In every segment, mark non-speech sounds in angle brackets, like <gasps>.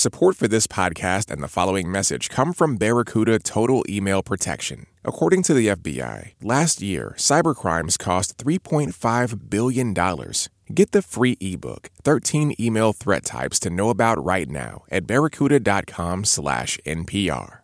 Support for this podcast and the following message come from Barracuda Total Email Protection. According to the FBI, last year, cybercrimes cost $3.5 billion. Get the free ebook, 13 Email Threat Types to Know About Right Now at barracuda.com slash NPR.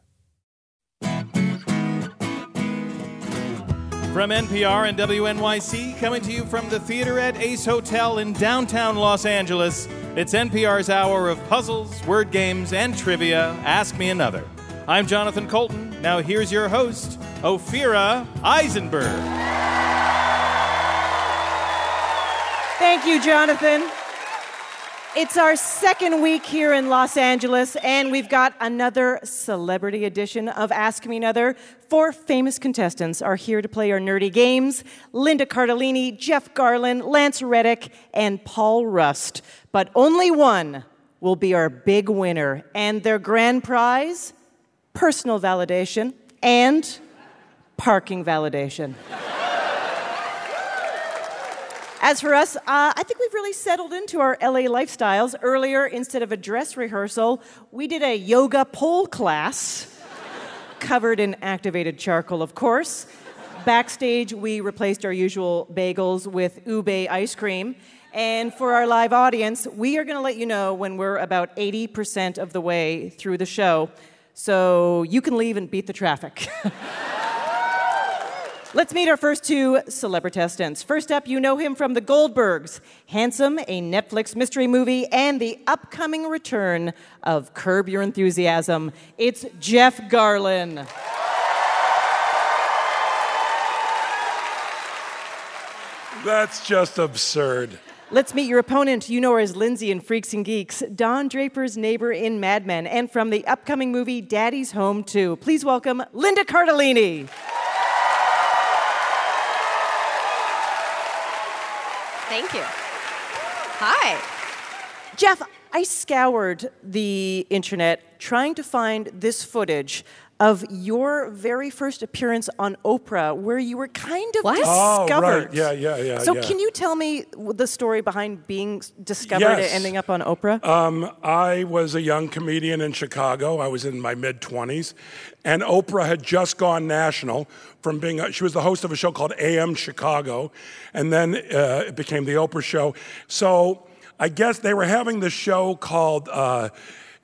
From NPR and WNYC, coming to you from the theater at Ace Hotel in downtown Los Angeles, it's NPR's hour of puzzles, word games, and trivia. Ask Me Another. I'm Jonathan Coulton. Now here's your host, Ophira Eisenberg. Thank you, Jonathan. It's our second week here in Los Angeles, and we've got another celebrity edition of Ask Me Another. Four famous contestants are here to play our nerdy games Linda Cardellini, Jeff Garlin, Lance Reddick, and Paul Rust. But only one will be our big winner, and their grand prize personal validation and parking validation. As for us, uh, I think we've really settled into our LA lifestyles. Earlier, instead of a dress rehearsal, we did a yoga pole class, covered in activated charcoal, of course. Backstage, we replaced our usual bagels with ube ice cream. And for our live audience, we are going to let you know when we're about 80% of the way through the show, so you can leave and beat the traffic. <laughs> Let's meet our first two celebritestants. First up, you know him from The Goldbergs, Handsome, a Netflix mystery movie, and the upcoming return of Curb Your Enthusiasm. It's Jeff Garlin. That's just absurd. Let's meet your opponent. You know her as Lindsay in Freaks and Geeks, Don Draper's neighbor in Mad Men, and from the upcoming movie Daddy's Home 2. Please welcome Linda Cardellini. Thank you. Hi. Jeff, I scoured the internet trying to find this footage of your very first appearance on Oprah, where you were kind of What? Oh, discovered. right. Yeah, yeah, yeah, So, yeah. can you tell me the story behind being discovered Yes. and ending up on Oprah? Um, I was a young comedian in Chicago. I was in my mid 20s. And Oprah had just gone national from being, a, she was the host of a show called AM Chicago. And then uh, it became The Oprah Show. So I guess they were having this show called, uh,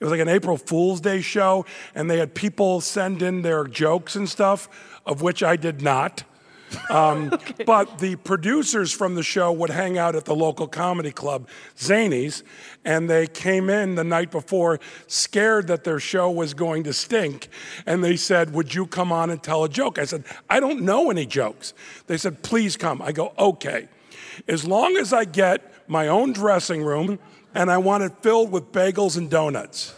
it was like an April Fool's Day show. And they had people send in their jokes and stuff, of which I did not. Um, <laughs> But the producers from the show would hang out at the local comedy club, Zanies, and they came in the night before scared that their show was going to stink. And they said, Would you come on and tell a joke? I said, I don't know any jokes. They said, Please come. I go, Okay. As long as I get my own dressing room and I want it filled with bagels and donuts.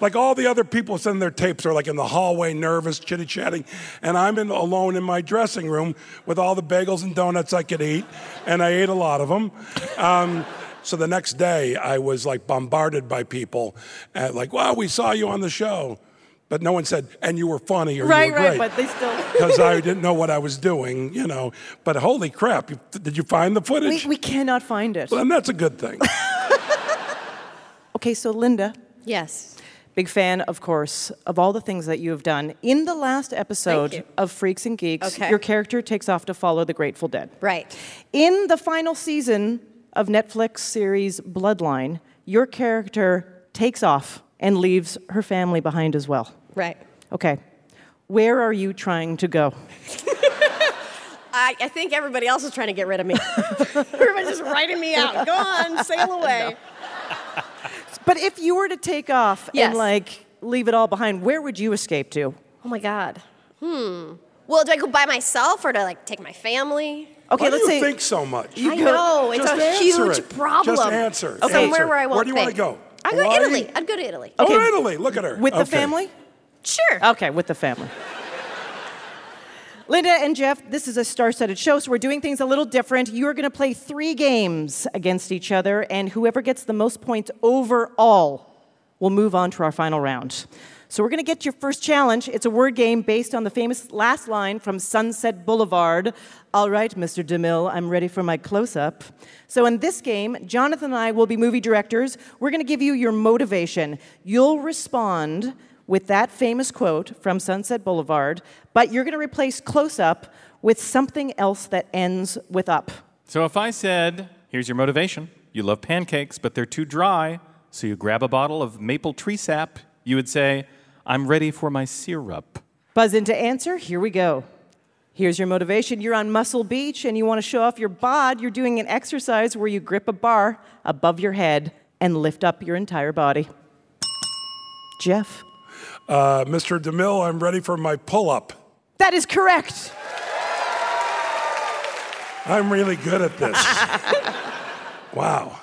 Like all the other people sending their tapes are like in the hallway, nervous, chitty chatting, and I'm in, alone in my dressing room with all the bagels and donuts I could eat, and I ate a lot of them. Um, so the next day, I was like bombarded by people, at like, "Wow, we saw you on the show," but no one said, "And you were funny" or right, "You were right, great." but they still. <laughs> because I didn't know what I was doing, you know. But holy crap, you, did you find the footage? we cannot find it. well, then that's a good thing. <laughs> Okay, so Linda, Yes. big fan, of course, of all the things that you have done. In the last episode of Freaks and Geeks, Okay. your character takes off to follow the Grateful Dead. Right. In the final season of Netflix series Bloodline, your character takes off and leaves her family behind as well. Right. Okay. Where are you trying to go? <laughs> I, I think everybody else is trying to get rid of me. <laughs> Everybody's just writing me out. Go on, sail <laughs> away. But if you were to take off Yes. and like leave it all behind, where would you escape to? Oh my God. Hmm. Well, do I go by myself or do I like take my family? Okay, Why let's do you say think so much? I know it's Just a answer huge it. problem. Just answer. Okay. Somewhere Answer. where I won't Where do you want to go? I go to Hawaii? Italy. I'd go to Italy. Oh, Okay. Italy. Look at her. with the family? Sure. Okay, with the family. Linda and Jeff, this is a star studded show, so we're doing things a little different. You're going to play three games against each other, and whoever gets the most points overall will move on to our final round. So we're going to get your first challenge. It's a word game based on the famous last line from Sunset Boulevard. All right, Mr. DeMille, I'm ready for my close up. So in this game, Jonathan and I will be movie directors. We're going to give you your motivation. You'll respond with that famous quote from Sunset Boulevard, but you're going to replace close up with something else that ends with up. So if I said, here's your motivation, you love pancakes, but they're too dry, so you grab a bottle of maple tree sap, you would say, I'm ready for my syrup. Buzz into answer. Here we go. Here's your motivation. You're on Muscle Beach and you want to show off your bod. You're doing an exercise where you grip a bar above your head and lift up your entire body. Jeff. Uh, Mr. DeMille, I'm ready for my pull up. That is correct. I'm really good at this. <laughs> wow.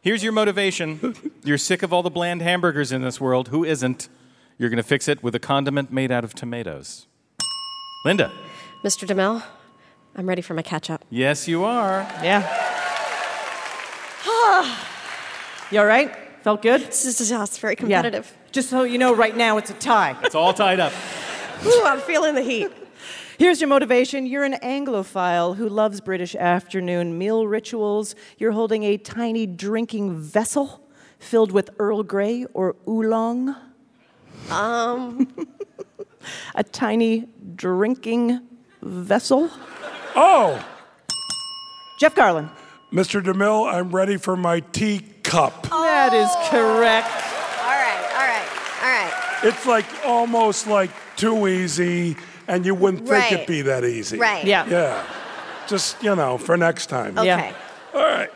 Here's your motivation. You're sick of all the bland hamburgers in this world. Who isn't? You're going to fix it with a condiment made out of tomatoes. Linda. Mr. DeMille, I'm ready for my catch up. Yes, you are. Yeah. <sighs> you all right? Felt good? This is just very Yeah. competitive. Just so you know, right now it's a tie. It's all tied up. Ooh, I'm feeling the heat. Here's your motivation. You're an Anglophile who loves British afternoon meal rituals. You're holding a tiny drinking vessel filled with Earl Grey or oolong. Um, <laughs> A tiny drinking vessel. Oh, Jeff Garlin. Mr. DeMille, I'm ready for my teacup. That is correct. all right, all right, all right. It's like almost like too easy, and you wouldn't think Right. it'd be that easy. Right. Yeah. Yeah. Just, you know, for next time. Okay. Yeah. All right.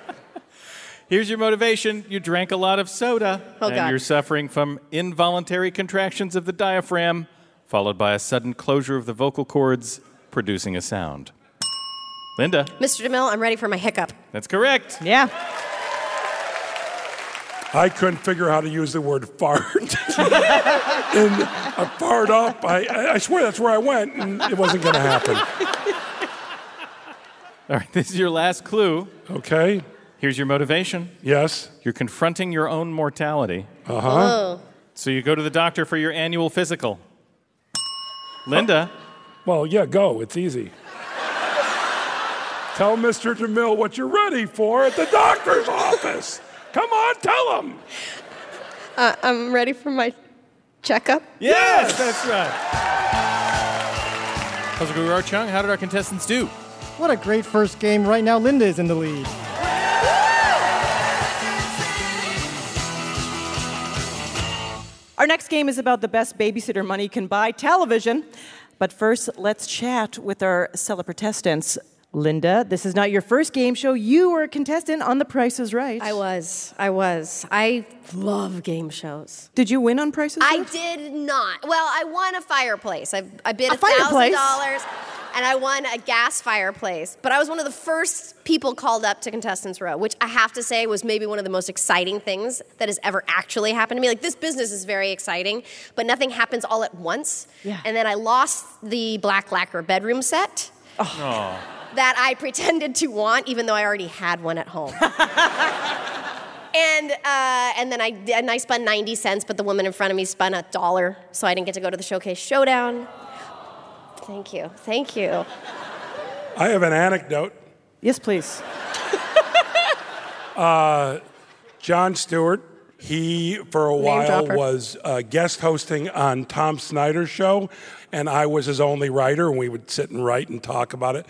Here's your motivation. You drank a lot of soda. Oh, and God. you're suffering from involuntary contractions of the diaphragm, followed by a sudden closure of the vocal cords, producing a sound. Linda. Mr. DeMille, I'm ready for my hiccup. That's correct. Yeah. I couldn't figure out how to use the word fart. <laughs> and I fired up. I, I I swear that's where I went, and it wasn't going to happen. <laughs> All right, this is your last clue. Okay. Here's your motivation. Yes. You're confronting your own mortality. Uh huh. So you go to the doctor for your annual physical. Linda. Well, yeah, go. It's easy. Tell Mr. DeMille what you're ready for at the doctor's office. Come on, tell him. Uh, I'm ready for my checkup. Yes, that's right. Puzzle Guru Art Chung, how did our contestants do? What a great first game. Right now, Linda is in the lead. Our next game is about the best babysitter money can buy television. But first, let's chat with our celebrantestants. Linda, this is not your first game show. You were a contestant on The Price is Right. I was. I was. I love game shows. Did you win on Price is I Right? did not. Well, I won a fireplace. I, I bid A a thousand fireplace? dollars, and I won a gas fireplace. But I was one of the first people called up to contestants row, which I have to say was maybe one of the most exciting things that has ever actually happened to me. Like this business is very exciting, but nothing happens all at once. Yeah. And then I lost the black lacquer bedroom set. That I pretended to want, even though I already had one at home. <laughs> And uh, and then I and I spun ninety cents, but the woman in front of me spun a dollar, so I didn't get to go to the showcase showdown. Thank you, thank you. I have an anecdote. Yes, please. <laughs> Jon Stewart, he for a Name while dropper. was uh, guest hosting on Tom Snyder's show, and I was his only writer, and we would sit and write and talk about it.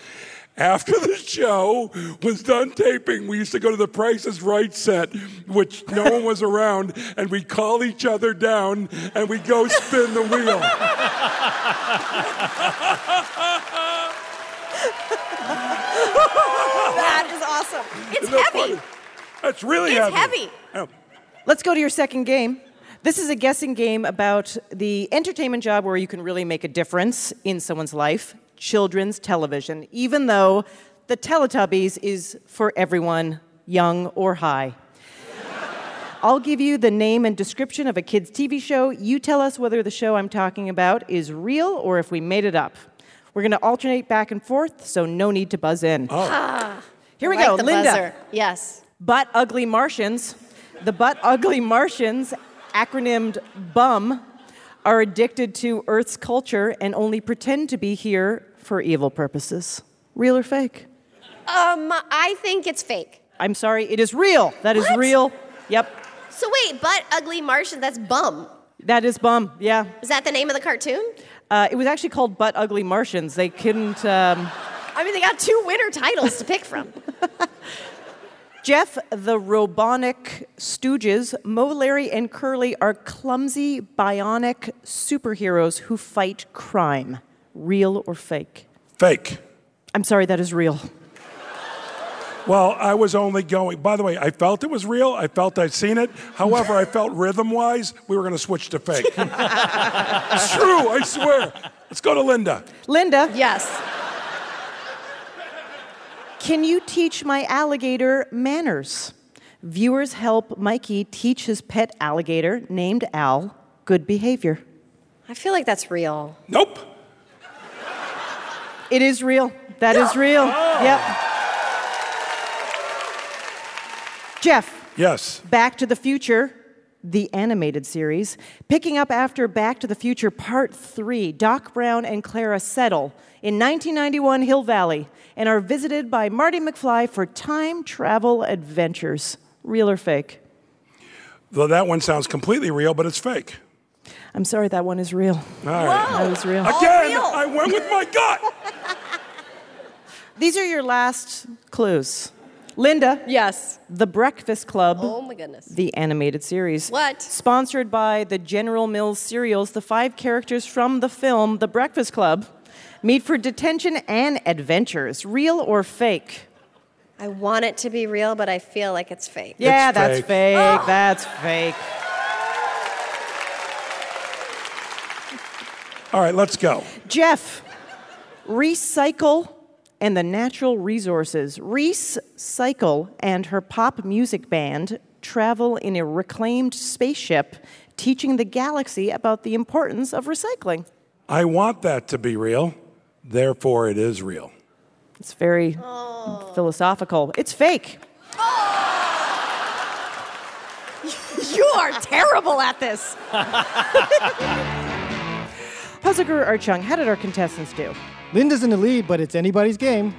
After the show was done taping, we used to go to the Price is Right set, which no one was around, and we'd call each other down and we'd go spin the wheel. That is awesome. It's Isn't heavy. funny? That's really It's heavy. heavy. Oh. Let's go to your second game. This is a guessing game about the entertainment job where you can really make a difference in someone's life children's television, even though the Teletubbies is for everyone, young or high. <laughs> I'll give you the name and description of a kid's TV show. You tell us whether the show I'm talking about is real or if we made it up. We're going to alternate back and forth, so no need to buzz in. Oh. Here we Like go, the Linda. buzzer. Yes. Butt Ugly Martians. The Butt Ugly Martians, acronymed BUM, are addicted to Earth's culture and only pretend to be here for evil purposes. Real or fake? Um, I think it's fake. I'm sorry, it is real. That is What? real. Yep. So wait, but ugly Martian, that's bum. That is bum. Yeah. Is that the name of the cartoon? Uh, it was actually called Butt Ugly Martians. They couldn't. Um, I mean, they got two winner titles to pick from. <laughs> Jeff, the Robonic Stooges, Moe, Larry, and Curly are clumsy, bionic superheroes who fight crime. Real or fake? Fake. I'm sorry, that is real. Well, I was only going. By the way, I felt it was real. I felt I'd seen it. However, I felt rhythm-wise, we were going to switch to fake. it's true. I swear. Let's go to Linda. Linda, yes. can you teach my alligator manners? Viewers help Mikey teach his pet alligator, named Al, good behavior. I feel like that's real. Nope. It is real. That is real. Yep. Jeff, Yes. Back to the Future, the animated series, picking up after Back to the Future Part 3, Doc Brown and Clara settle in 1991 Hill Valley and are visited by Marty McFly for time travel adventures. Real or fake? Though that one sounds completely real, but it's fake. I'm sorry, that one is real. All right. That is real. Again, real. I went with my gut. <laughs> These are your last clues. Linda, Yes. The Breakfast Club. Oh my goodness. the animated series. What? Sponsored by the General Mills cereals, the five characters from the film The Breakfast Club meet for detention and adventures. Real or fake? I want it to be real, but I feel like it's fake. Yeah, It's that's fake. fake. Oh. That's fake. All right, let's go. Jeff, recycle and the natural resources. Reese Cycle and her pop music band travel in a reclaimed spaceship, teaching the galaxy about the importance of recycling. I want that to be real. Therefore, it is real. It's very philosophical. It's fake. You are terrible at this. <laughs> Puzzle Guru Art Chung, how did our contestants do? Linda's in the lead, but it's anybody's game.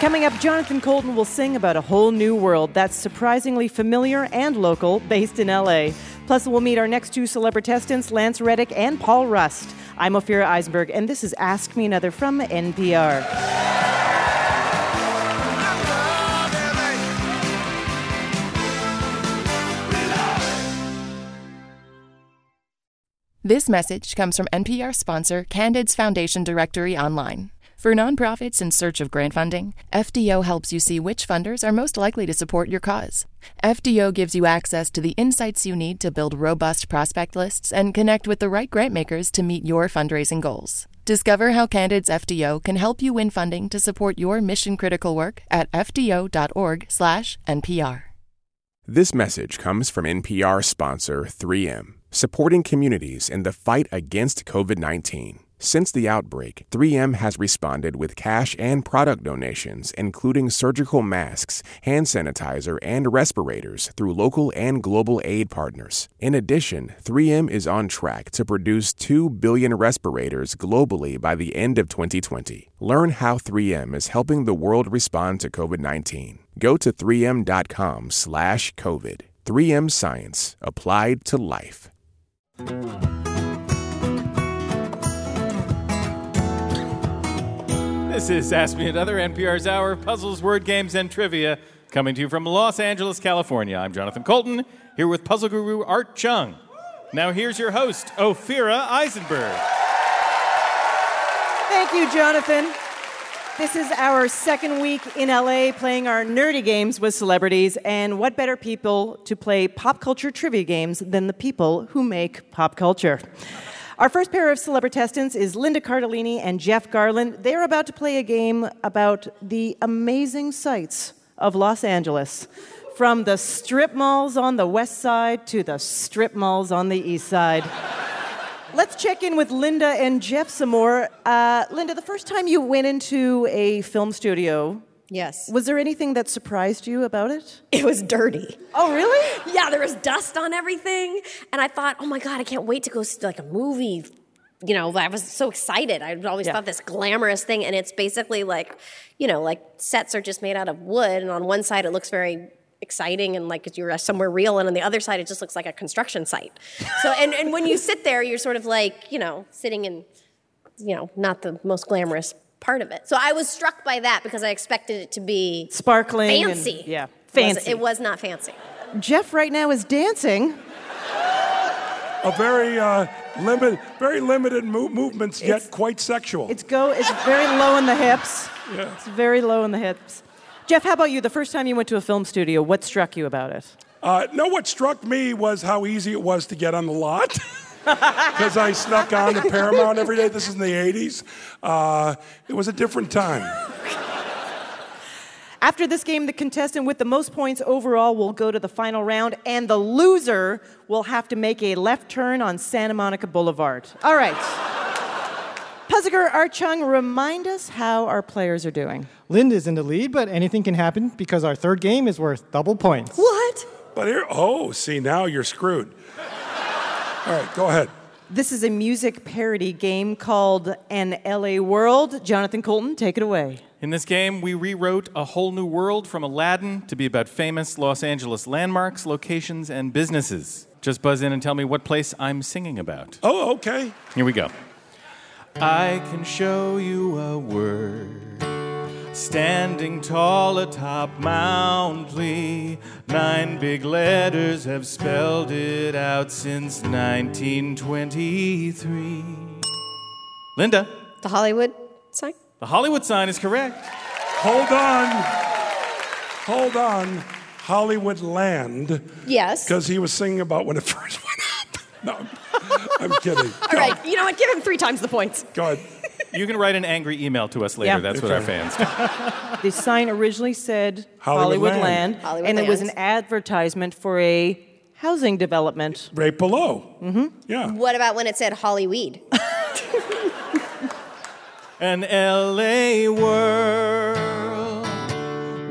Coming up, Jonathan Coulton will sing about a whole new world that's surprisingly familiar and local, based in LA. Plus, we'll meet our next two celebrity celebritestants, Lance Reddick and Paul Rust. I'm Ophira Eisenberg, and this is Ask Me Another from NPR. This message comes from NPR sponsor Candid's Foundation Directory Online. For nonprofits in search of grant funding, FDO helps you see which funders are most likely to support your cause. FDO gives you access to the insights you need to build robust prospect lists and connect with the right grantmakers to meet your fundraising goals. Discover how Candid's FDO can help you win funding to support your mission critical work at fdo.org/npr. This message comes from NPR sponsor 3M, supporting communities in the fight against COVID 19. Since the outbreak, 3M has responded with cash and product donations, including surgical masks, hand sanitizer, and respirators through local and global aid partners. In addition, 3M is on track to produce 2 billion respirators globally by the end of 2020. Learn how 3M is helping the world respond to COVID 19. Go to 3m.com slash COVID. 3M Science, applied to life. This is Ask Me Another, NPR's hour of puzzles, word games, and trivia, coming to you from Los Angeles, California. I'm Jonathan Coulton, here with puzzle guru Art Chung. Now here's your host, Ophira Eisenberg. Thank you, Jonathan. This is our second week in LA playing our nerdy games with celebrities, and what better people to play pop culture trivia games than the people who make pop culture? Our first pair of celebritestants is Linda Cardellini and Jeff Garlin. They're about to play a game about the amazing sights of Los Angeles, from the strip malls on the west side to the strip malls on the east side. Let's check in with Linda and Jeff some more. Uh, Linda, the first time you went into a film studio, Yes. Was there anything that surprised you about it? It was dirty. Oh, really? Yeah, there was dust on everything. And I thought, oh my God, I can't wait to go see like a movie. You know, I was so excited. I always Yeah. thought this glamorous thing. And it's basically like, you know, like sets are just made out of wood. And on one side, it looks very exciting and like you're somewhere real. And on the other side, it just looks like a construction site. So, and, and when you sit there, you're sort of like, you know, sitting in, you know, not the most glamorous part of it. So I was struck by that because I expected it to be Sparkling. and- fancy. yeah. It was- Fancy. It was not fancy. Jeff right now is dancing. A very uh, limited, very limited mo- movements, yet quite sexual. It's go. It's very low in the hips. yeah. It's very low in the hips. Jeff, how about you? The first time you went to a film studio, what struck you about it? Uh, no, what struck me was how easy it was to get on the lot. <laughs> Because I snuck on to Paramount every day. This is in the 80s. Uh, it was a different time. <laughs> After this game, the contestant with the most points overall will go to the final round, and the loser will have to make a left turn on Santa Monica Boulevard. All right. Puzzle Guru Art Chung, remind us how our players are doing. Linda's in the lead, but anything can happen because our third game is worth double points. What? But here, oh, see, now you're screwed. All right, go ahead. This is a music parody game called An LA World. Jonathan Coulton, take it away. In this game, we rewrote a whole new world from Aladdin to be about famous Los Angeles landmarks, locations, and businesses. Just buzz in and tell me what place I'm singing about. Oh, okay. Here we go. I can show you a word. Standing tall atop Mount Lee, nine big letters have spelled it out since 1923. Linda, The Hollywood sign? the Hollywood sign is correct. Hold on. Hold on. Hollywood Land, Yes. because he was singing about when it <laughs> first went up. No, I'm, I'm kidding. All right, you know what? Give him three times the points. Go ahead. You can write an angry email to us later. Yeah. That's what our fans do. <laughs> The sign originally said Hollywood Hollywood, Land. Land, Hollywood and it was an Land. advertisement for a housing development. Right below. Mm-hmm. Yeah. What about when it said Hollyweed? <laughs> An LA world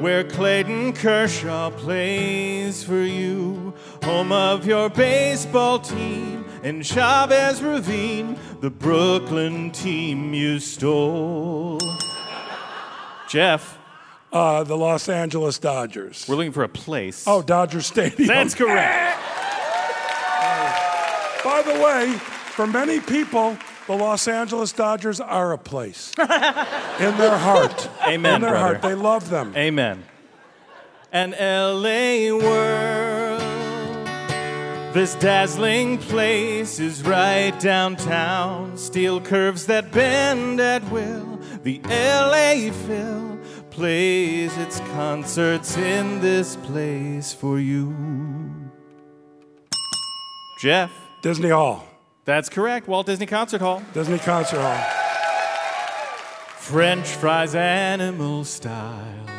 where Clayton Kershaw plays for you, home of your baseball team, and Chavez Ravine, the Brooklyn team you stole. Jeff, Uh, the Los Angeles Dodgers. we're looking for a place. Oh, Dodger Stadium. that's correct. <laughs> By the way, for many people, the Los Angeles Dodgers are a place <laughs> in their heart. Amen, In their brother. heart, they love them. Amen. An LA world. This dazzling place is right downtown. Steel curves that bend at will. The LA Phil plays its concerts in this place for you. Jeff, Disney Hall, that's correct. Walt Disney Concert Hall. Disney Concert Hall. French fries, animal style.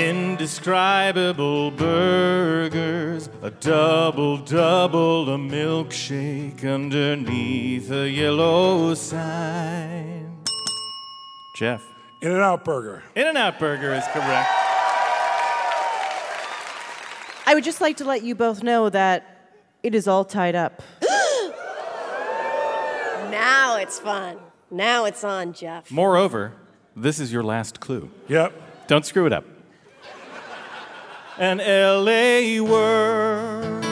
Indescribable burgers, a double double, a milkshake underneath a yellow sign. Jeff, In and Out Burger. In N Out Burger is correct. I would just like to let you both know that it is all tied up. <gasps> Now it's fun. Now it's on, Jeff. Moreover, this is your last clue. Yep. Don't screw it up. An LA world,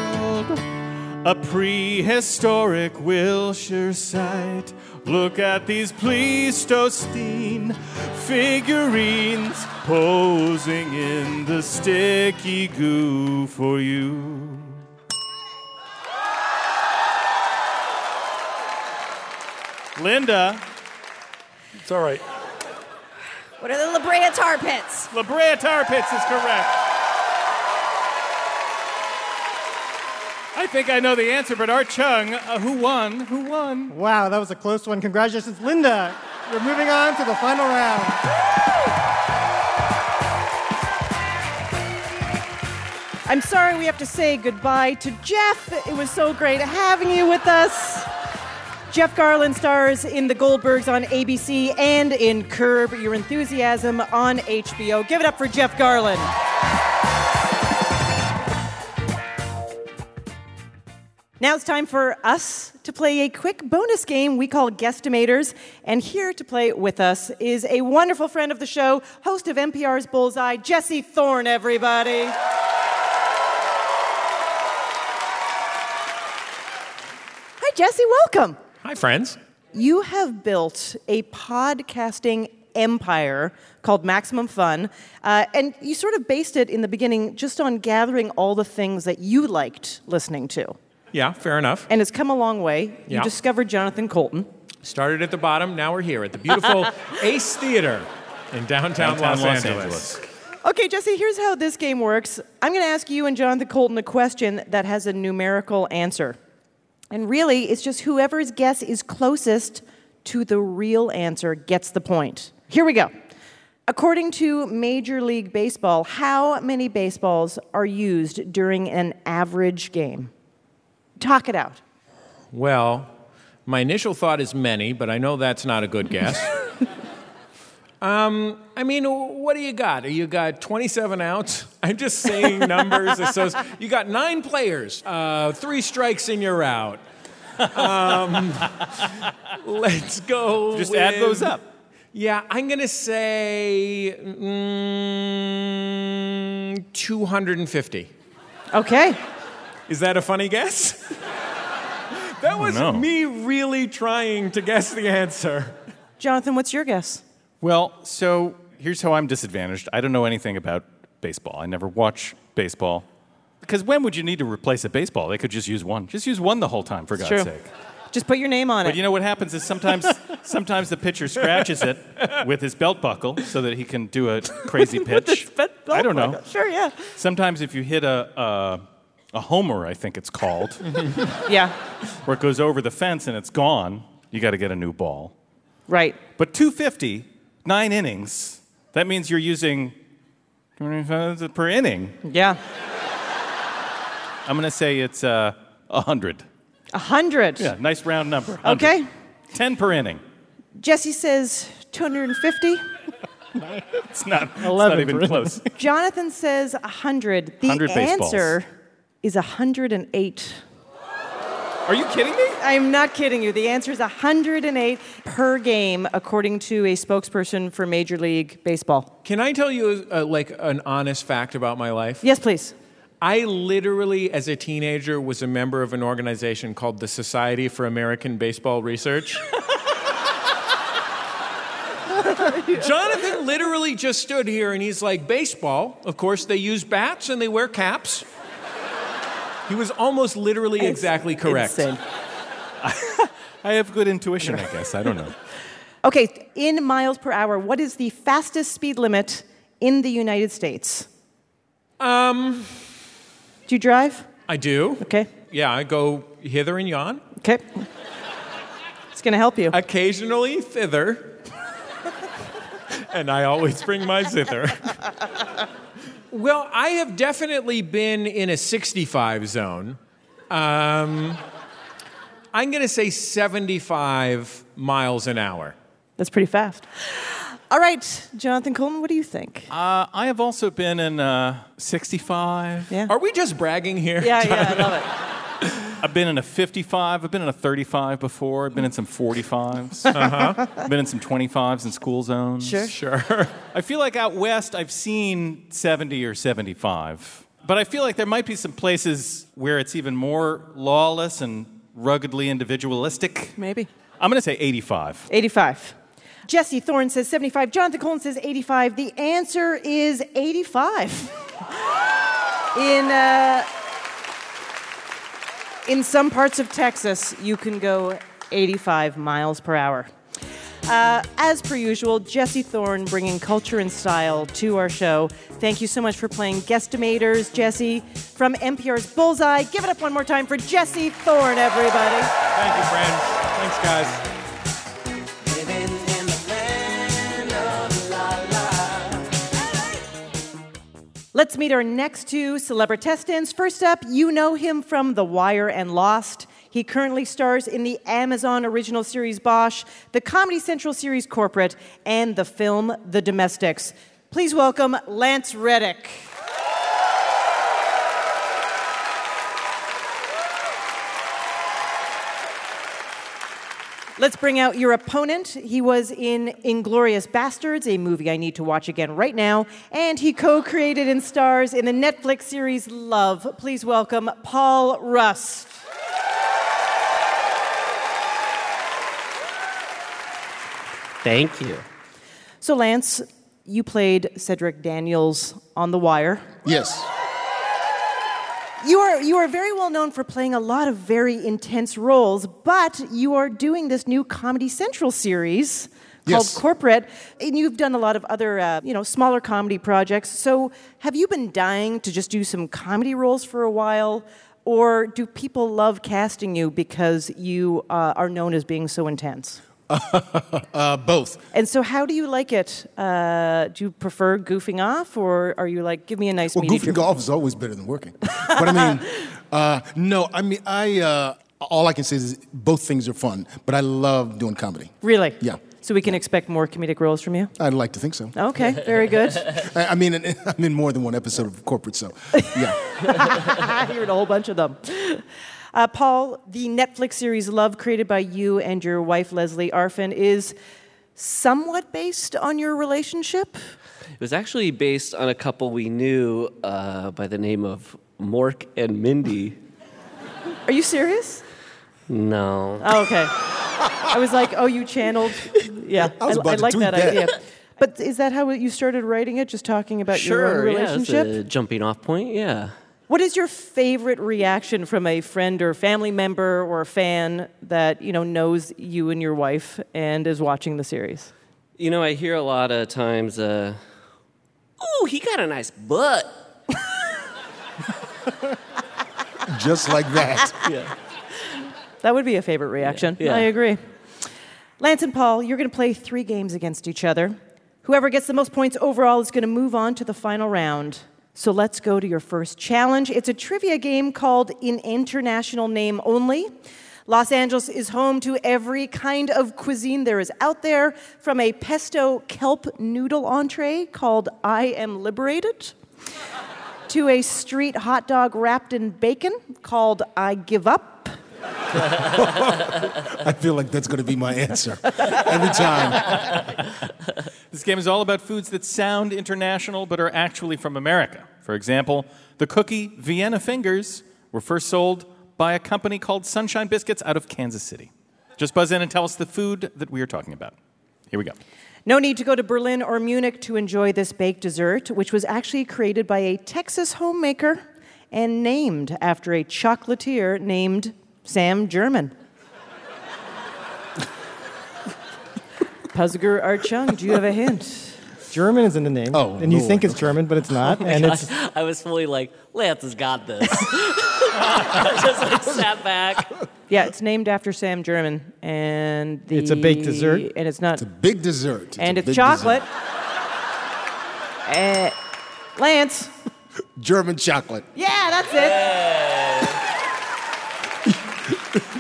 a prehistoric Wilshire site. Look at these Pleistocene figurines posing in the sticky goo for you. Linda, It's all right. What are the La Brea Tar Pits? La Brea Tar Pits is correct. I think I know the answer, but Art Chung, uh, who won? Who won? Wow, that was a close one. Congratulations, Linda. We're moving on to the final round. I'm sorry we have to say goodbye to Jeff. It was so great having you with us. Jeff Garlin stars in The Goldbergs on ABC and in Curb Your Enthusiasm on HBO. Give it up for Jeff Garlin. Now it's time for us to play a quick bonus game we call Guesstimators. And here to play with us is a wonderful friend of the show, host of NPR's Bullseye, Jesse Thorn, everybody. Hi, Jesse, welcome. Hi, friends. You have built a podcasting empire called Maximum Fun, uh, and you sort of based it in the beginning just on gathering all the things that you liked listening to. Yeah, fair enough. And it's come a long way. You Yeah. discovered Jonathan Coulton. Started at the bottom, now we're here at the beautiful <laughs> Ace Theater in downtown, Downtown Los, Los Angeles. Angeles. Okay, Jesse, here's how this game works. I'm going to ask you and Jonathan Coulton a question that has a numerical answer. And really, it's just whoever's guess is closest to the real answer gets the point. Here we go. According to Major League Baseball, how many baseballs are used during an average game? Talk it out. Well, my initial thought is many, but I know that's not a good guess. <laughs> um, I mean, what do you got? You got 27 outs? <laughs> I'm just saying numbers. so you got nine players, uh, three strikes and you're out. Um, <laughs> let's go. Just add those up. Yeah, I'm going to say mm, 250. Okay. Is that a funny guess? <laughs> that was know. me really trying to guess the answer. Jonathan, what's your guess? Well, so here's how I'm disadvantaged. I don't know anything about baseball. I never watch baseball. Because when would you need to replace a baseball? They could just use one. Just use one the whole time, for God's true. sake. Just put your name on it. But you know what happens is sometimes, <laughs> sometimes the pitcher scratches it with his belt buckle so that he can do a <laughs> crazy pitch. I don't know. Sure, yeah. Sometimes if you hit a, a, a homer, I think it's called, <laughs> Yeah, where it goes over the fence and it's gone, you got to get a new ball. right. But 250, nine innings, that means you're using per inning. Yeah. I'm going to say it's uh, 100. A hundred. Yeah, nice round number. 100. Okay. 10 per inning. Jesse says 250. <laughs> It's not, it's 11 not even close. Jonathan says 100. The 100 baseballs. answer is 108. Are you kidding me? I'm not kidding you. The answer is 108 per game, according to a spokesperson for Major League Baseball. Can I tell you uh, like an honest fact about my life? Yes, please. I literally, as a teenager, was a member of an organization called the Society for American Baseball Research. <laughs> Jonathan literally just stood here and he's like, baseball, of course, they use bats and they wear caps. He was almost literally exactly correct. <laughs> I have good intuition, I guess. I don't know. Okay, in miles per hour, what is the fastest speed limit in the United States? Um, Do you drive? I do. Okay. Yeah, I go hither and yon, Okay. It's going to help you. occasionally thither, <laughs> and I always bring my zither. <laughs> Well, I have definitely been in a 65 zone. Um, I'm going to say 75 miles an hour. That's pretty fast. All right, Jonathan Coulton, what do you think? Uh, I have also been in uh, 65. Yeah. Are we just bragging here? Yeah, yeah, I <laughs> love it. I've been in a 55. I've been in a 35 before. I've been in some 45s. Uh-huh. I've been in some 25s in school zones. Sure. Sure. I feel like out west I've seen 70 or 75. But I feel like there might be some places where it's even more lawless and ruggedly individualistic. Maybe. I'm going to say 85. 85. Jesse Thorn says 75. Jonathan Coulton says 85. The answer is 85. <laughs> in, uh, in some parts of Texas, you can go 85 miles per hour. Uh, as per usual, Jesse Thorn bringing culture and style to our show. Thank you so much for playing Guestimators, Jesse, from NPR's Bullseye. Give it up one more time for Jesse Thorn, everybody. Thank you, friends. Thanks, guys. Let's meet our next two celebritestants. First up, you know him from The Wire and Lost. He currently stars in the Amazon original series Bosch, the Comedy Central series Corporate, and the film The Domestics. Please welcome Lance Reddick. Let's bring out your opponent. He was in Inglourious Basterds, a movie I need to watch again right now, and he co created and stars in the Netflix series Love. Please welcome Paul Rust. Thank you. So, Lance, you played Cedric Daniels on The Wire. Yes. You are you are very well known for playing a lot of very intense roles, but you are doing this new Comedy Central series called Yes. Corporate, and you've done a lot of other uh, you know smaller comedy projects. So, have you been dying to just do some comedy roles for a while, or do people love casting you because you uh, are known as being so intense? Uh, both. And so, how do you like it? Uh, do you prefer goofing off, or are you like, give me a nice Well, goofing golf is always better than working. But I mean, <laughs> uh, no, I mean, I uh, all I can say is both things are fun. But I love doing comedy. Really? Yeah. So we can expect more comedic roles from you. I'd like to think so. Okay, very good. <laughs> I, I mean, <laughs> I'm in more than one episode of corporate, so yeah. You're in a whole bunch of them. Uh, Paul, the Netflix series Love, created by you and your wife Lesley Arfin, is somewhat based on your relationship. It was actually based on a couple we knew uh, by the name of Mork and Mindy. Are you serious? No. Oh, okay. I was like, oh, you channeled. Yeah, I was about to like that, that. idea. But is that how you started writing it? Just talking about your own Sure, yeah, it's a jumping off point, yeah. What is your favorite reaction from a friend or family member or a fan that you know knows you and your wife and is watching the series? You know, I hear a lot of times, uh, ooh, he got a nice butt. <laughs> Just like that. <laughs> Yeah. That would be a favorite reaction. Yeah. I agree. Lance and Paul, you're going to play three games against each other. Whoever gets the most points overall is going to move on to the final round. So let's go to your first challenge. It's a trivia game called In International Name Only. Los Angeles is home to every kind of cuisine there is out there, from a pesto kelp noodle entree called I Am Liberated to a street hot dog wrapped in bacon called I Give Up. <laughs> I feel like that's going to be my answer every time. This game is all about foods that sound international but are actually from America. For example, the cookie Vienna Fingers were first sold by a company called Sunshine Biscuits out of Kansas City. Just buzz in and tell us the food that we are talking about. Here we go. No need to go to Berlin or Munich to enjoy this baked dessert, which was actually created by a Texas homemaker and named after a chocolatier named Sam German. <laughs> Puzzle Guru Art Chung, do you have a hint? German is in the name. Oh, and you Lord. think it's German, but it's <laughs> not. and it's I was fully like, Lance has got this. <laughs> <laughs> Just like sat back. Yeah, it's named after Sam German, and the, It's a baked dessert? and it's not, It's a big dessert. It's and it's chocolate. Uh, Lance. German chocolate. yeah, that's it.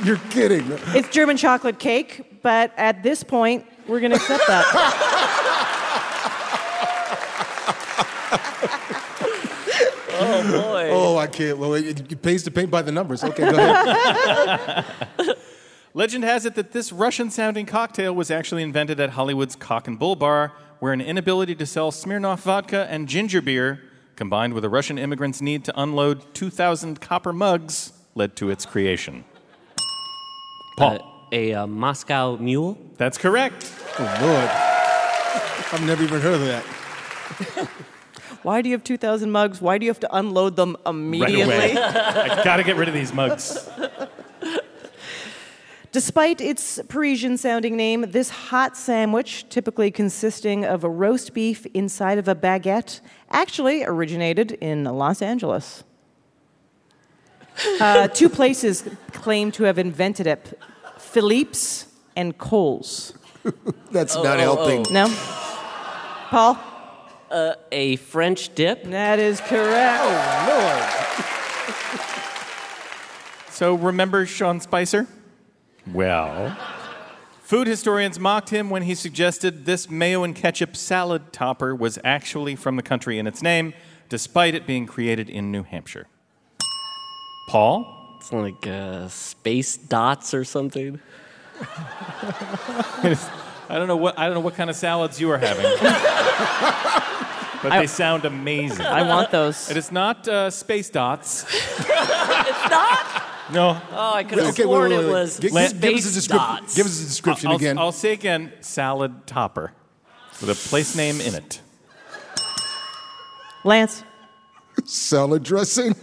You're kidding. It's German chocolate cake, but at this point, we're going to accept that. Oh, boy. Oh, I can't. Well, it, it pays to paint by the numbers. Okay, go ahead. <laughs> Legend has it that this Russian sounding cocktail was actually invented at Hollywood's Cock and Bull Bar, where an inability to sell Smirnoff vodka and ginger beer, combined with a Russian immigrant's need to unload 2,000 copper mugs, led to its creation. Paul. Uh, a uh, Moscow mule? That's correct. oh, Lord. I've never even heard of that. Why do you have 2,000 mugs? Why do you have to unload them Right immediately? away. <laughs> I gotta get rid of these mugs. Despite its Parisian sounding name, this hot sandwich, typically consisting of a roast beef inside of a baguette, actually originated in Los Angeles. Uh, two places claim to have invented it Philippe's and Cole's. <laughs> That's not helping. No? Paul? A French dip? That is correct. Oh, Lord. So remember Sean Spicer? Well, food historians mocked him when he suggested this mayo and ketchup salad topper was actually from the country in its name, despite it being created in New Hampshire. Paul? It's like uh, space dots or something. <laughs> I don't know what I don't know what kind of salads you are having, <laughs> <laughs> but I- they sound amazing. I want those. It is not uh, space dots. <laughs> it's not. No. Oh, I could have Okay, wait, sworn wait, it was Gi- space give us a description. dots. Give us a description I'll, again. I'll say again, salad topper with a place name in it. Lance. <laughs> Salad dressing.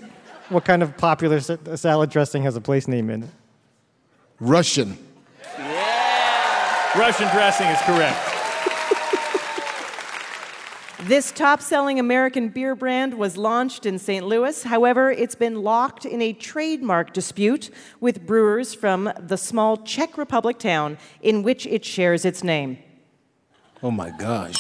What kind of popular s- salad dressing has a place name in it? Russian. Yeah. Russian dressing is correct. This top selling American beer brand was launched in St. Louis. However, it's been locked in a trademark dispute with brewers from the small Czech Republic town in which it shares its name. Oh my gosh.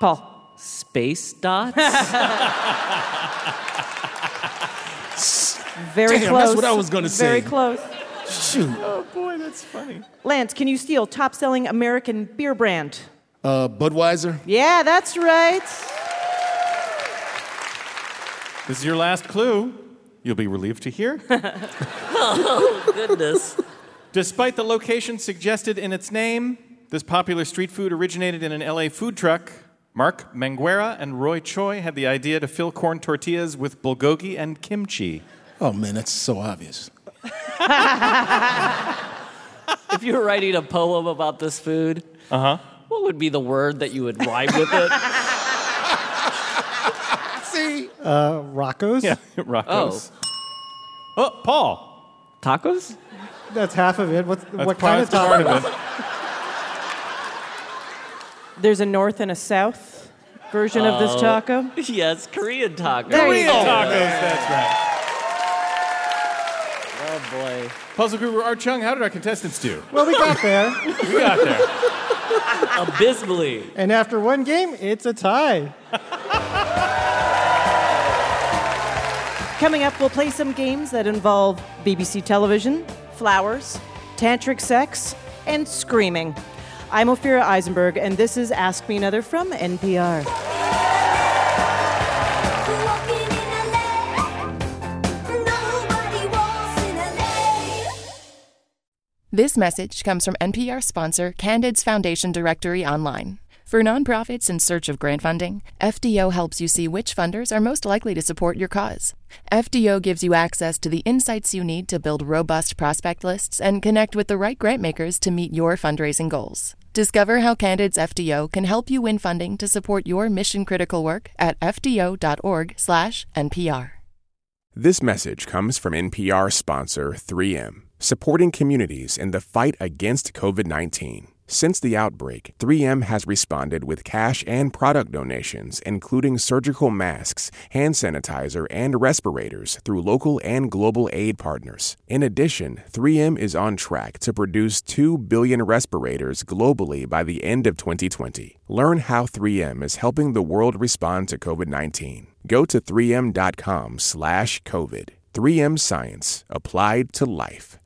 Paul. Space dots. <laughs> Very Damn, close. that's what I was gonna say. Very close. Shoot. Oh boy, that's funny. Lance, can you steal top selling American beer brand? Uh, Budweiser. Yeah, that's right. This is your last clue. You'll be relieved to hear. <laughs> oh goodness. Despite the location suggested in its name, this popular street food originated in an LA food truck. Mark Manguera and Roy Choi had the idea to fill corn tortillas with bulgogi and kimchi. Oh man, that's so obvious. <laughs> if you were writing a poem about this food, uh huh, what would be the word that you would rhyme with it? <laughs> See? Uh, Rocco's? Yeah, <laughs> Rocco's. Oh, Paul. Tacos? That's half of it. What's, That's what kind of that's part taco? of it. <laughs> There's a north and a south version of this Oh, taco. Yes, Korean tacos. There Korean go. tacos, that's right. Oh boy. Puzzle Guru Art Chung, how did our contestants do? Well, we got there. We got there. <laughs> Abysmally. And after one game, it's a tie. Coming up, we'll play some games that involve BBC television, flowers, tantric sex, and screaming. I'm Ophira Eisenberg, and this is Ask Me Another from NPR. This message comes from NPR sponsor Candid's Foundation Directory Online. For nonprofits in search of grant funding, FDO helps you see which funders are most likely to support your cause. FDO gives you access to the insights you need to build robust prospect lists and connect with the right grantmakers to meet your fundraising goals. Discover how Candid's FDO can help you win funding to support your mission critical work at fdo.org/npr. This message comes from NPR sponsor 3M, supporting communities in the fight against COVID 19. Since the outbreak, 3M has responded with cash and product donations, including surgical masks, hand sanitizer, and respirators through local and global aid partners. In addition, 3M is on track to produce 2 billion respirators globally by the end of 2020. Learn how 3M is helping the world respond to COVID 19. Go to 3m.com slash COVID. 3M Science, applied to life.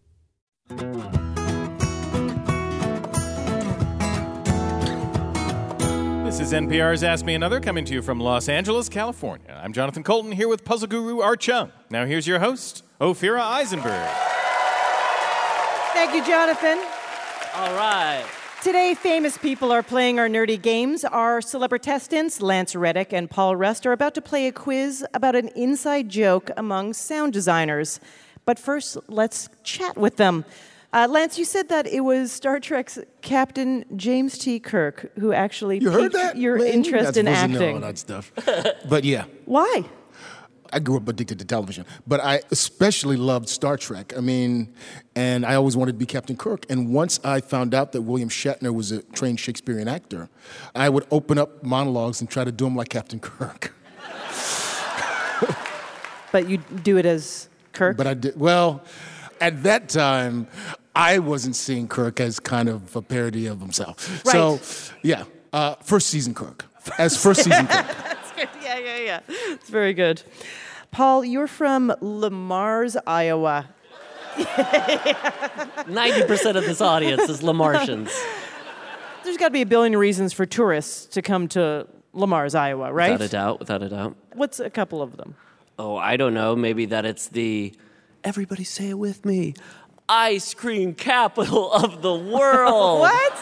This is NPR's Ask Me Another, coming to you from Los Angeles, California. I'm Jonathan Coulton here with Puzzle Guru Art Chung. Now here's your host, Ophira Eisenberg. Thank you, Jonathan. All right. Today, famous people are playing our nerdy games. Our celebritestants, Lance Reddick and Paul Rust, are about to play a quiz about an inside joke among sound designers. But first, let's chat with them. Uh, Lance, you said that it was Star Trek's Captain James T. Kirk who actually You piqued your Man, interest in acting. all that stuff. but yeah. <laughs> Why? I grew up addicted to television, but I especially loved Star Trek. I mean, and I always wanted to be Captain Kirk. And once I found out that William Shatner was a trained Shakespearean actor, I would open up monologues and try to do them like Captain Kirk. <laughs> But you do it as Kirk? But I did, well, at that time, I wasn't seeing Kirk as kind of a parody of himself. So, yeah, uh, first season Kirk. As first season Kirk. <laughs> That's good. Yeah, yeah, yeah. It's very good. Paul, you're from Le Mars, Iowa. <laughs> 90% of this audience is Lamartians. <laughs> There's got to be a billion reasons for tourists to come to Le Mars, Iowa, right? Without a doubt, without a doubt. What's a couple of them? Oh, I don't know. Maybe that it's the, everybody say it with me, ice cream capital <laughs> of the world. <laughs> What?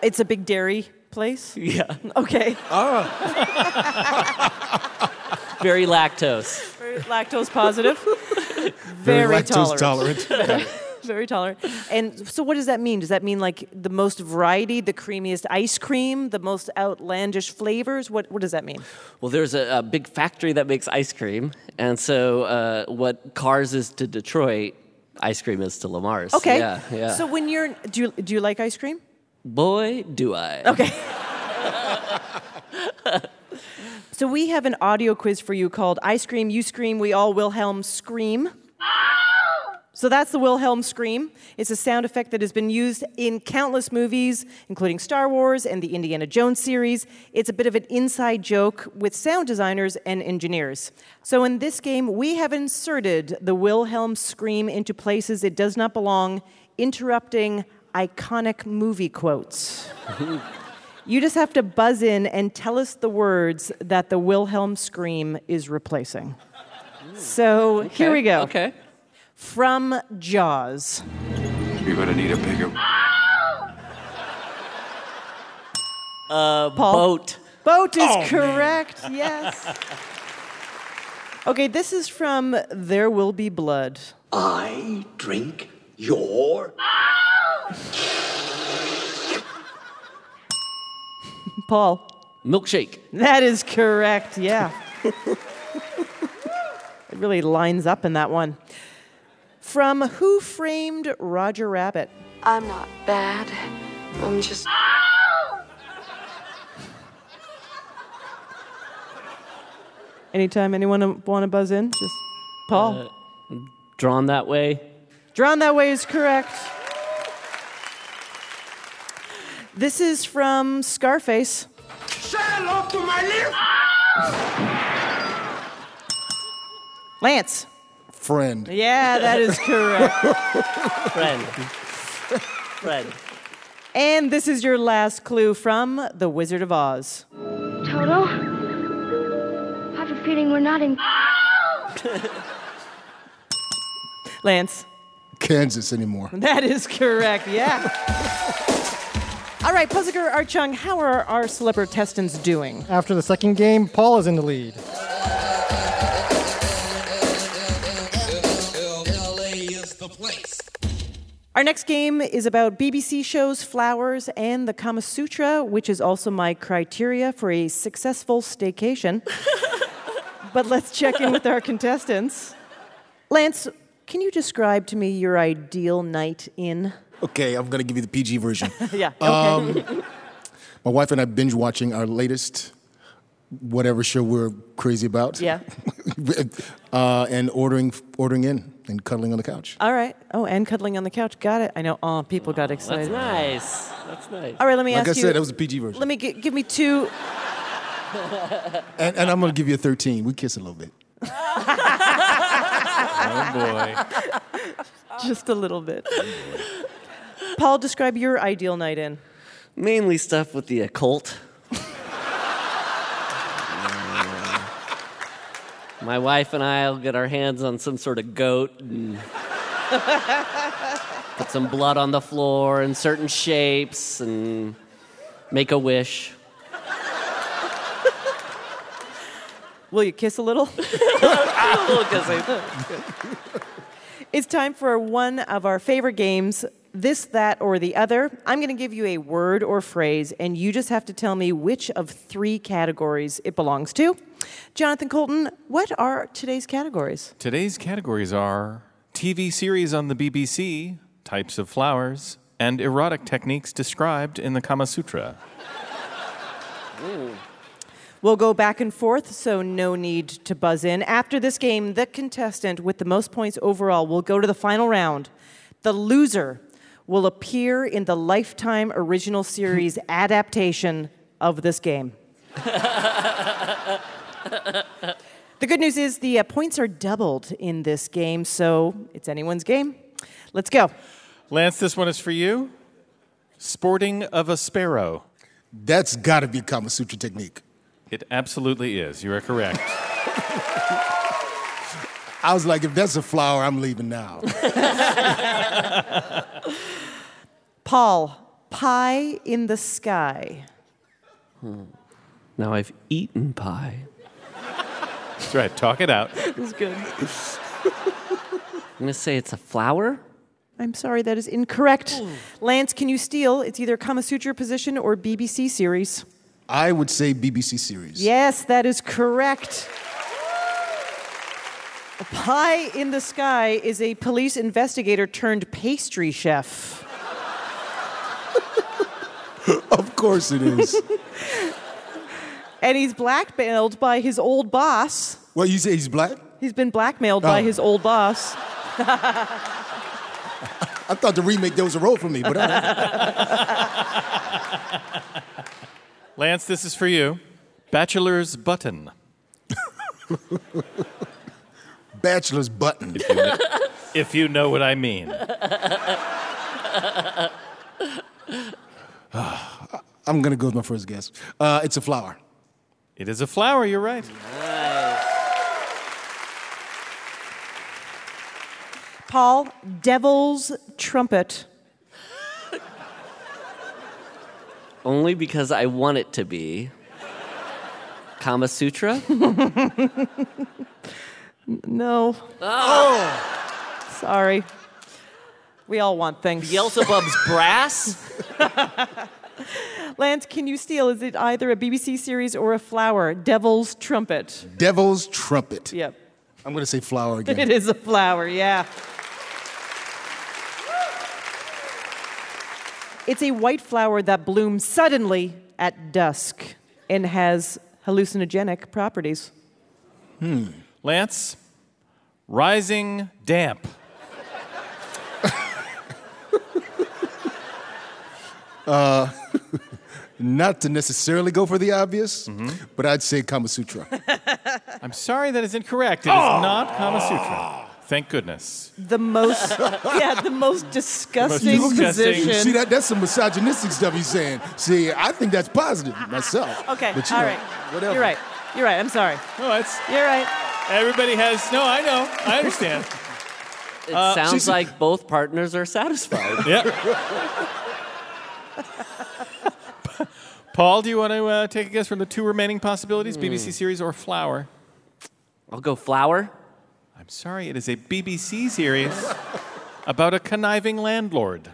It's a big dairy place? Yeah. Okay. Ah. <laughs> Very lactose. Very lactose positive. Very, lactose tolerant. tolerant. Very tolerant. And so, what does that mean? Does that mean like the most variety, the creamiest ice cream, the most outlandish flavors? What, what does that mean? Well, there's a, a big factory that makes ice cream. And so, uh, what Cars is to Detroit, ice cream is to Le Mars. Okay. Yeah, yeah. So, when you're, do you, do you like ice cream? Boy, do I. Okay. <laughs> so we have an audio quiz for you called Ice Cream, You Scream, We All Wilhelm Scream. So that's the Wilhelm scream. It's a sound effect that has been used in countless movies, including Star Wars and the Indiana Jones series. It's a bit of an inside joke with sound designers and engineers. So in this game, we have inserted the Wilhelm scream into places it does not belong, interrupting iconic movie quotes. <laughs> You just have to buzz in and tell us the words that the Wilhelm scream is replacing. So here we go. Okay. From Jaws. You're gonna need a bigger. <laughs> Uh, boat. Boat is Oh, man. correct, <laughs> yes. Okay, this is from There Will Be Blood. I drink your. <laughs> Paul. Milkshake. That is correct, yeah. it really lines up in that one. From Who Framed Roger Rabbit? I'm not bad. I'm just. Anytime anyone want to buzz in, just Paul. Uh, drawn that way. Drawn that way is correct. This is from Scarface. Say hello to my little. Lance. Friend. Yeah, that is correct. <laughs> Friend. Friend. and this is your last clue from The Wizard of Oz. Toto? I have a feeling we're not in. <laughs> Lance. Kansas anymore. <laughs> That is correct, yeah. All right, Puzzle Guru Art Chung, how are our celebrity testants doing? After the second game, Paul is in the lead. Our next game is about BBC shows Flowers and the Kama Sutra, which is also my criteria for a successful staycation. <laughs> but let's check in with our contestants. Lance, can you describe to me your ideal night in? Okay, I'm going to give you the PG version. <laughs> yeah, okay. Um, my wife and I binge watching our latest whatever show we're crazy about. Yeah. <laughs> uh, and ordering ordering in and cuddling on the couch. All right. Oh, and cuddling on the couch. Got it. I know. Oh, people got excited. That's nice. That's nice. All right, let me like ask I you. Like I said, that was a PG version. Let me gi- give me two. And, and I'm going to give you a 13. We kiss a little bit. <laughs> Oh boy. Just a little bit. Paul, describe your ideal night in. Mainly stuff with the occult. My wife and I will get our hands on some sort of goat and put some blood on the floor in certain shapes and make a wish. Will you kiss a little? <laughs> It's time for one of our favorite games this, that, or the other. I'm going to give you a word or phrase, and you just have to tell me which of three categories it belongs to. Jonathan Coulton, what are today's categories? Today's categories are TV series on the BBC, types of flowers, and erotic techniques described in the Kama Sutra. We'll go back and forth, so no need to buzz in. After this game, the contestant with the most points overall will go to the final round. The loser will appear in the Lifetime Original Series <laughs> adaptation of this game. The good news is the uh, points are doubled in this game, so it's anyone's game. Let's go. Lance, this one is for you. Sporting of a sparrow. That's got to be Kama Sutra technique. It absolutely is. You are correct. <laughs> I was like, if that's a flower, I'm leaving now. <laughs> Paul, pie in the sky. Hmm. Now I've eaten pie. That's right. Talk it out. <laughs> That's good. I'm going to say it's a flower. I'm sorry, that is incorrect. Lance, can you steal? It's either Kama Sutra position or BBC series. I would say BBC series. Yes, that is correct. A pie in the sky is a police investigator turned pastry chef. <laughs> of course it is. <laughs> and he's blackmailed by his old boss. What, you say he's black? He's been blackmailed by Oh. his old boss. <laughs> I thought the remake there was a role for me, but uh, Lance, this is for you. Bachelor's button. Bachelor's button. If you know, <laughs> if you know what I mean. <sighs> I'm gonna go with my first guess. Uh, it's a flower. It is a flower, you're right. Paul, devil's trumpet. Only because I want it to be. Kama Sutra? <laughs> No. Oh! Sorry. We all want things. Beelzebub's <laughs> brass? <laughs> Lance, can you steal? Is it either a BBC series or a flower? Devil's trumpet. Devil's trumpet. Yep. I'm gonna say flower again. It is a flower, yeah. It's a white flower that blooms suddenly at dusk and has hallucinogenic properties. Hmm. Lance, rising damp. Uh, <laughs> not to necessarily go for the obvious, but I'd say Kama Sutra. <laughs> I'm sorry that is incorrect. It is ah! not Kama Sutra. Thank goodness. The most, <laughs> yeah, the most disgusting Most disgusting. position. See that? That's some misogynistic stuff he's saying. See, I think that's positive ah, ah, myself. Okay, but you all know, right. Whatever. You're right. You're right. I'm sorry. No, it's You're right. Everybody has. No, I know. I understand. It Uh, sounds she's- like both partners are satisfied. <laughs> Yep. Paul, do you want to uh, take a guess from the two remaining possibilities, BBC series or Flower? I'll go flower. I'm sorry, it is a BBC series about a conniving landlord.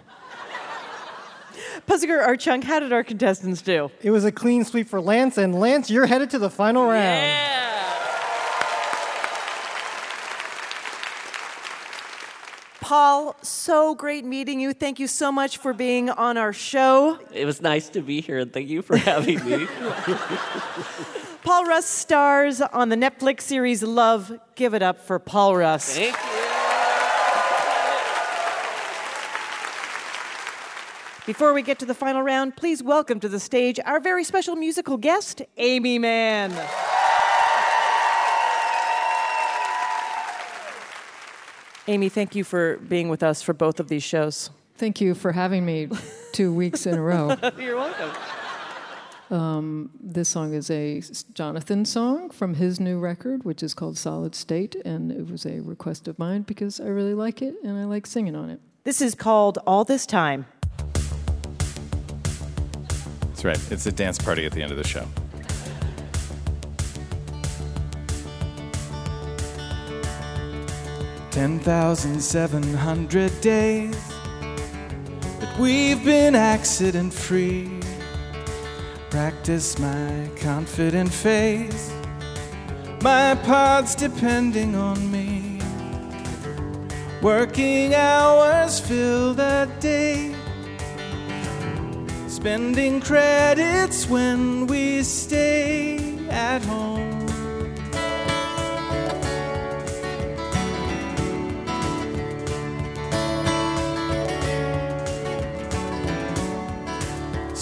Puzzle Guru Art Chung, how did our contestants do? It was a clean sweep for Lance, and Lance, you're headed to the final round. Paul, so great meeting you. Thank you so much for being on our show. It was nice to be here, and thank you for having me. <laughs> Paul Rust stars on the Netflix series Love. Give it up for Paul Rust. Thank you. Before we get to the final round, please welcome to the stage our very special musical guest, Aimee Mann. Aimee, thank you for being with us for both of these shows. Thank you for having me two weeks in a row. <laughs> You're welcome. Um, this song is a Jonathan song from his new record, which is called Solid State, and it was a request of mine because I really like it and I like singing on it. This is called All This Time. That's right. It's a dance party at the end of the show. Ten thousand seven hundred days that we've been accident free. Practice my confident face. My pod's depending on me. Working hours fill the day. Spending credits when we stay at home.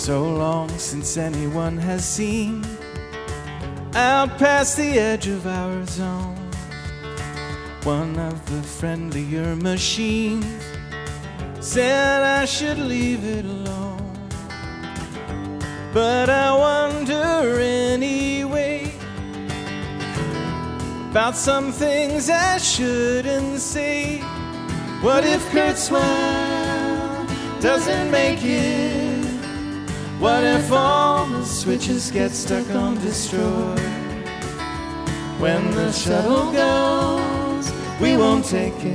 So long since anyone has seen out past the edge of our zone. One of the friendlier machines said I should leave it alone. But I wonder anyway about some things I shouldn't say. What if Kurzweil doesn't make it? What if all the switches get stuck on destroy? When the shuttle goes, we won't take it.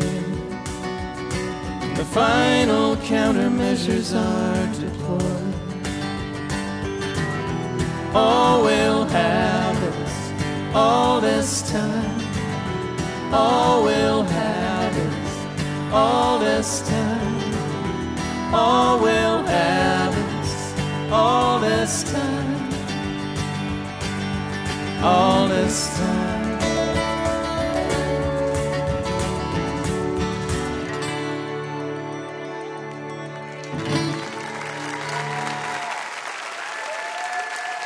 The final countermeasures are deployed. All we'll have is all this time. All we'll have is all this time. All we'll have all this time. All this time.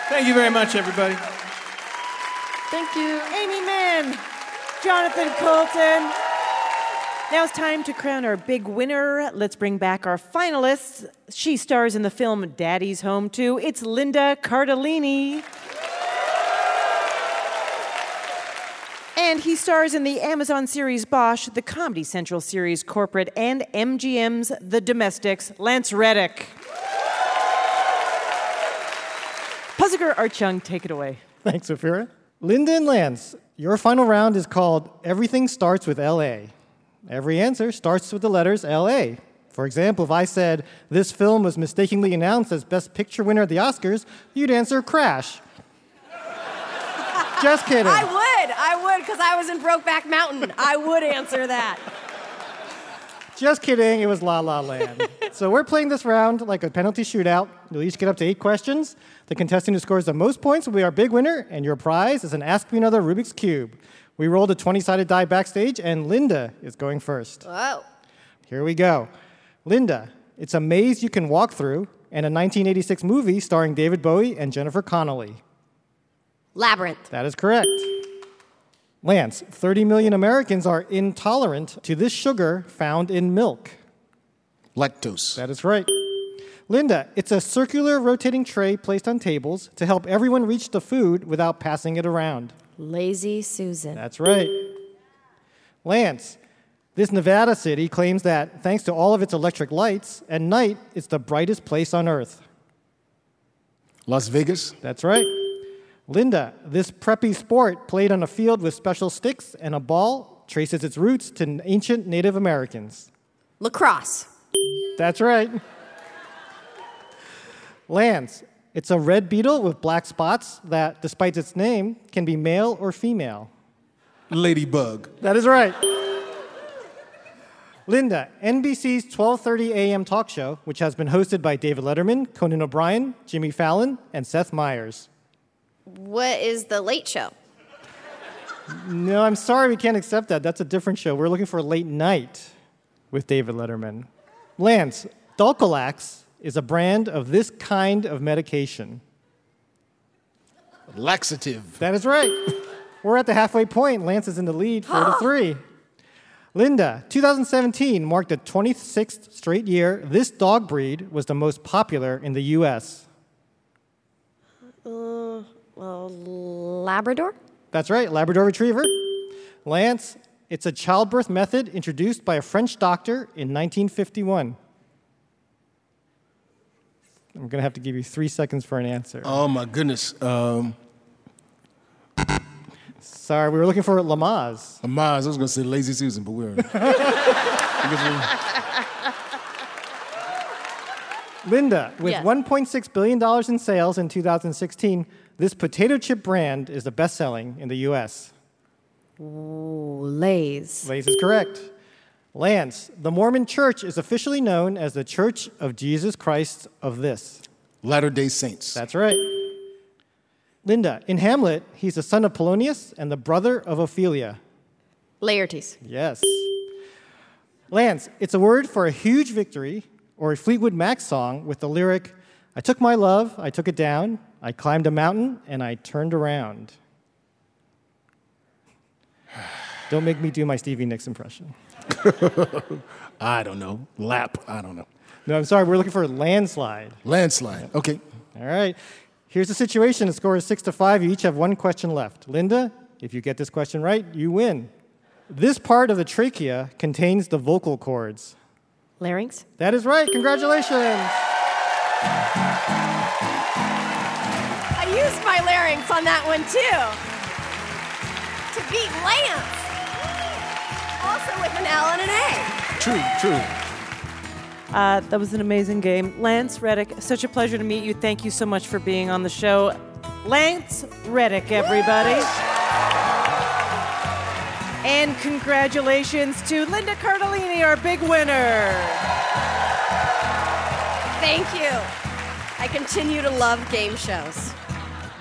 Thank you very much, everybody. Thank you. Aimee Mann, Jonathan Coulton. Now it's time to crown our big winner. Let's bring back our finalists. She stars in the film Daddy's Home 2. It's Linda Cardellini. And he stars in the Amazon series Bosch, the Comedy Central series Corporate, and MGM's The Domestics, Lance Reddick. Puzzle Guru Art Chung, take it away. Thanks, Ophira. Linda and Lance, your final round is called Everything Starts with LA. Every answer starts with the letters LA. For example, if I said this film was mistakenly announced as Best Picture winner at the Oscars, you'd answer Crash. <laughs> Just kidding. I would. I would because I was in Brokeback Mountain. I would answer that. Just kidding, it was La La Land. so we're playing this round like a penalty shootout. You'll each get up to eight questions. The contestant who scores the most points will be our big winner, and your prize is an Ask Me Another Rubik's Cube. We rolled a 20 sided die backstage, and Linda is going first. Whoa. Here we go. Linda, it's a maze you can walk through, and a 1986 movie starring David Bowie and Jennifer Connelly. Labyrinth. That is correct. Lance, 30 million Americans are intolerant to this sugar found in milk. Lactose. That is right. Linda, it's a circular rotating tray placed on tables to help everyone reach the food without passing it around. Lazy Susan. That's right. Lance, this Nevada city claims that thanks to all of its electric lights, at night it's the brightest place on earth. Las Vegas. That's right. Linda, this preppy sport played on a field with special sticks and a ball traces its roots to ancient Native Americans. Lacrosse. That's right. Lance, it's a red beetle with black spots that, despite its name, can be male or female. Ladybug. That is right. Linda, NBC's 12:30 a.m. talk show, which has been hosted by David Letterman, Conan O'Brien, Jimmy Fallon, and Seth Meyers. What is the late show? No, I'm sorry, we can't accept that. That's a different show. We're looking for late night with David Letterman. Lance, Dulcolax is a brand of this kind of medication. Laxative. That is right. We're at the halfway point. Lance is in the lead, four to <gasps> three. Linda, 2017 marked the 26th straight year this dog breed was the most popular in the U.S. Uh, well, Labrador? That's right, Labrador Retriever. Lance, it's a childbirth method introduced by a French doctor in 1951. I'm going to have to give you three seconds for an answer. Oh my goodness. Um, Sorry, we were looking for Lamaze. Lamaze. I was going to say Lazy Susan, but we're. <laughs> Linda, with Yes. $1.6 billion in sales in 2016, this potato chip brand is the best selling in the US. Ooh, Lay's. Lays is correct. Lance, the Mormon church is officially known as the Church of Jesus Christ of this. Latter day Saints. That's right. Linda, in Hamlet, he's the son of Polonius and the brother of Ophelia. Laertes. Yes. Lance, it's a word for a huge victory or a Fleetwood Mac song with the lyric, I took my love, I took it down, I climbed a mountain, and I turned around. <sighs> Don't make me do my Stevie Nicks impression. <laughs> I don't know. Lap. I don't know. No, I'm sorry. We're looking for a landslide. Landslide. Okay. All right. Here's the situation. The score is six to five. You each have one question left. Linda, if you get this question right, you win. This part of the trachea contains the vocal cords. Larynx? That is right. Congratulations. I used my larynx on that one too. To beat Lance. Also with an L and an A. True, true. Uh, that was an amazing game. Lance Reddick, such a pleasure to meet you. Thank you so much for being on the show. Lance Reddick, everybody. And congratulations to Linda Cardellini, our big winner. Thank you. I continue to love game shows.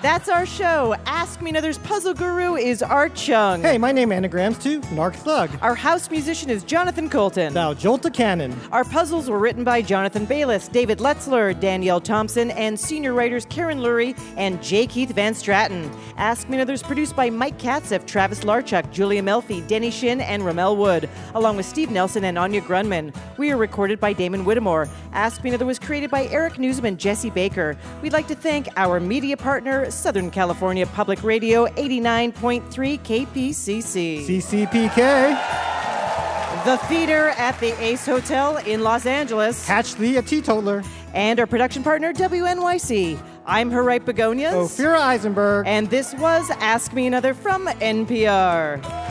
That's our show. Ask Me Another's puzzle guru is Art Chung. Hey, my name anagrams to Narc Thug. Our house musician is Jonathan Coulton. Thou Jolta Cannon. Our puzzles were written by Jonathan Bayless, David Letzler, Danielle Thompson, and senior writers Karen Lurie and J. Keith Van Straaten. Ask Me Another is produced by Mike Katzif, Travis Larchuk, Julia Melfi, Denny Shin, and Ramel Wood, along with Steve Nelson and Anya Grundmann. We are recorded by Damon Whittemore. Ask Me Another was created by Eric Nuzum and Jesse Baker. We'd like to thank our media partner, Southern California Public Radio 89.3 KPCC. CCPK. The theater at the Ace Hotel in Los Angeles. Catch thee a teetotaler. And our production partner, WNYC. I'm Harriet Begonias. Ophira Eisenberg. And this was Ask Me Another from NPR.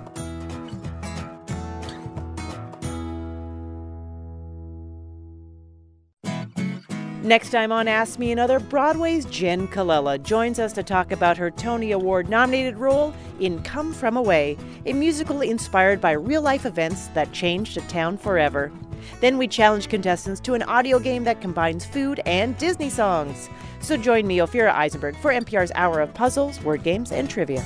Next time on Ask Me Another, Broadway's Jenn Colella joins us to talk about her Tony Award nominated role in Come From Away, a musical inspired by real life events that changed a town forever. Then we challenge contestants to an audio game that combines food and Disney songs. So join me, Ophira Eisenberg, for NPR's Hour of Puzzles, Word Games, and Trivia.